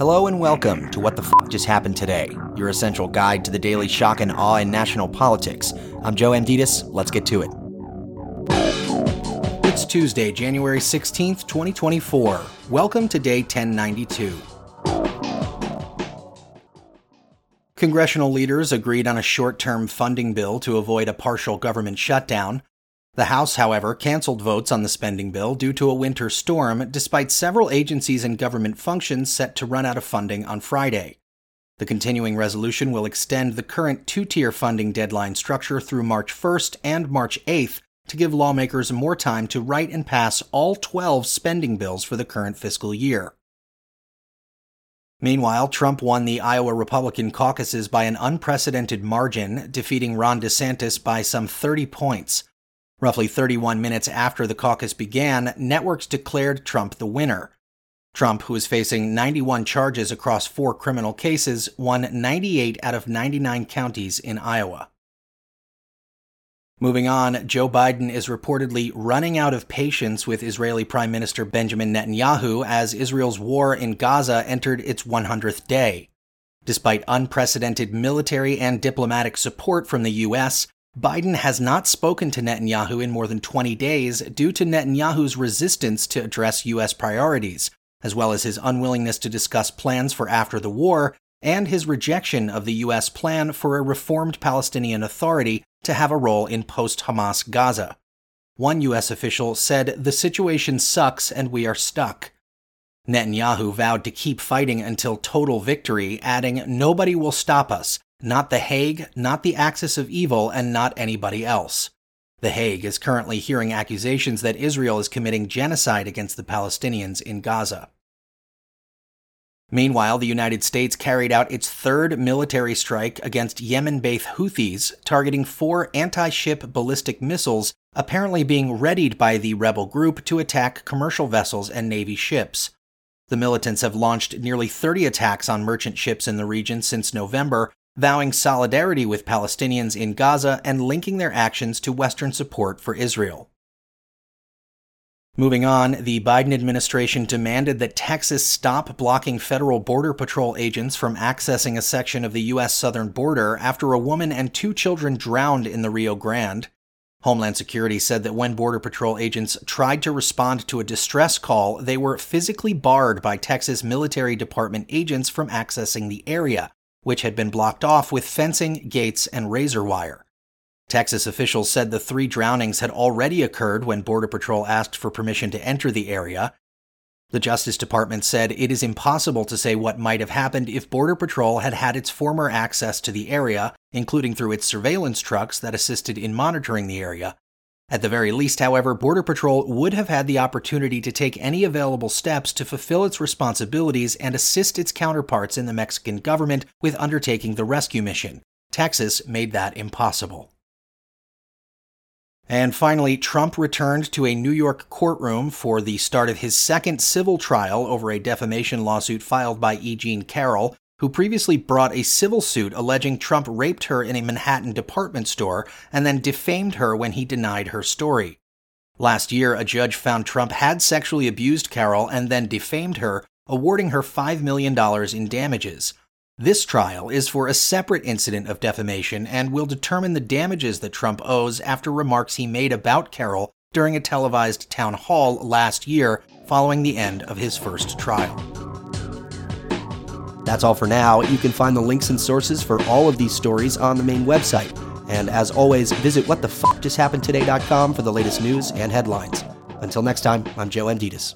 Hello and welcome to What the F Just Happened Today, your essential guide to the daily shock and awe in national politics. I'm Joe Amditis. Let's get to it. It's Tuesday, January 16th, 2024. Welcome to day 1092. Congressional leaders agreed on a short term funding bill to avoid a partial government shutdown. The House, however, canceled votes on the spending bill due to a winter storm, despite several agencies and government functions set to run out of funding on Friday. The continuing resolution will extend the current two tier funding deadline structure through March 1st and March 8th to give lawmakers more time to write and pass all 12 spending bills for the current fiscal year. Meanwhile, Trump won the Iowa Republican caucuses by an unprecedented margin, defeating Ron DeSantis by some 30 points. Roughly 31 minutes after the caucus began, networks declared Trump the winner. Trump, who is facing 91 charges across four criminal cases, won 98 out of 99 counties in Iowa. Moving on, Joe Biden is reportedly running out of patience with Israeli Prime Minister Benjamin Netanyahu as Israel's war in Gaza entered its 100th day. Despite unprecedented military and diplomatic support from the U.S., Biden has not spoken to Netanyahu in more than 20 days due to Netanyahu's resistance to address U.S. priorities, as well as his unwillingness to discuss plans for after the war and his rejection of the U.S. plan for a reformed Palestinian Authority to have a role in post Hamas Gaza. One U.S. official said, The situation sucks and we are stuck. Netanyahu vowed to keep fighting until total victory, adding, Nobody will stop us not The Hague, not the axis of evil, and not anybody else. The Hague is currently hearing accusations that Israel is committing genocide against the Palestinians in Gaza. Meanwhile, the United States carried out its third military strike against Yemen based Houthis, targeting four anti ship ballistic missiles apparently being readied by the rebel group to attack commercial vessels and Navy ships. The militants have launched nearly 30 attacks on merchant ships in the region since November, vowing solidarity with Palestinians in Gaza and linking their actions to Western support for Israel. Moving on, the Biden administration demanded that Texas stop blocking federal Border Patrol agents from accessing a section of the U.S. southern border after a woman and two children drowned in the Rio Grande. Homeland Security said that when Border Patrol agents tried to respond to a distress call, they were physically barred by Texas Military Department agents from accessing the area, which had been blocked off with fencing, gates, and razor wire. Texas officials said the three drownings had already occurred when Border Patrol asked for permission to enter the area. The Justice Department said it is impossible to say what might have happened if Border Patrol had had its former access to the area, including through its surveillance trucks that assisted in monitoring the area, at the very least, however, Border Patrol would have had the opportunity to take any available steps to fulfill its responsibilities and assist its counterparts in the Mexican government with undertaking the rescue mission. Texas made that impossible. And finally, Trump returned to a New York courtroom for the start of his second civil trial over a defamation lawsuit filed by E. Jean Carroll, who previously brought a civil suit alleging Trump raped her in a Manhattan department store and then defamed her when he denied her story. Last year, a judge found Trump had sexually abused Carroll and then defamed her, awarding her $5 million in damages. This trial is for a separate incident of defamation and will determine the damages that Trump owes after remarks he made about Carroll during a televised town hall last year following the end of his first trial. That's all for now. You can find the links and sources for all of these stories on the main website. And as always, visit whatthefjusthappenedtoday.com for the latest news and headlines. Until next time, I'm Joe Amditis.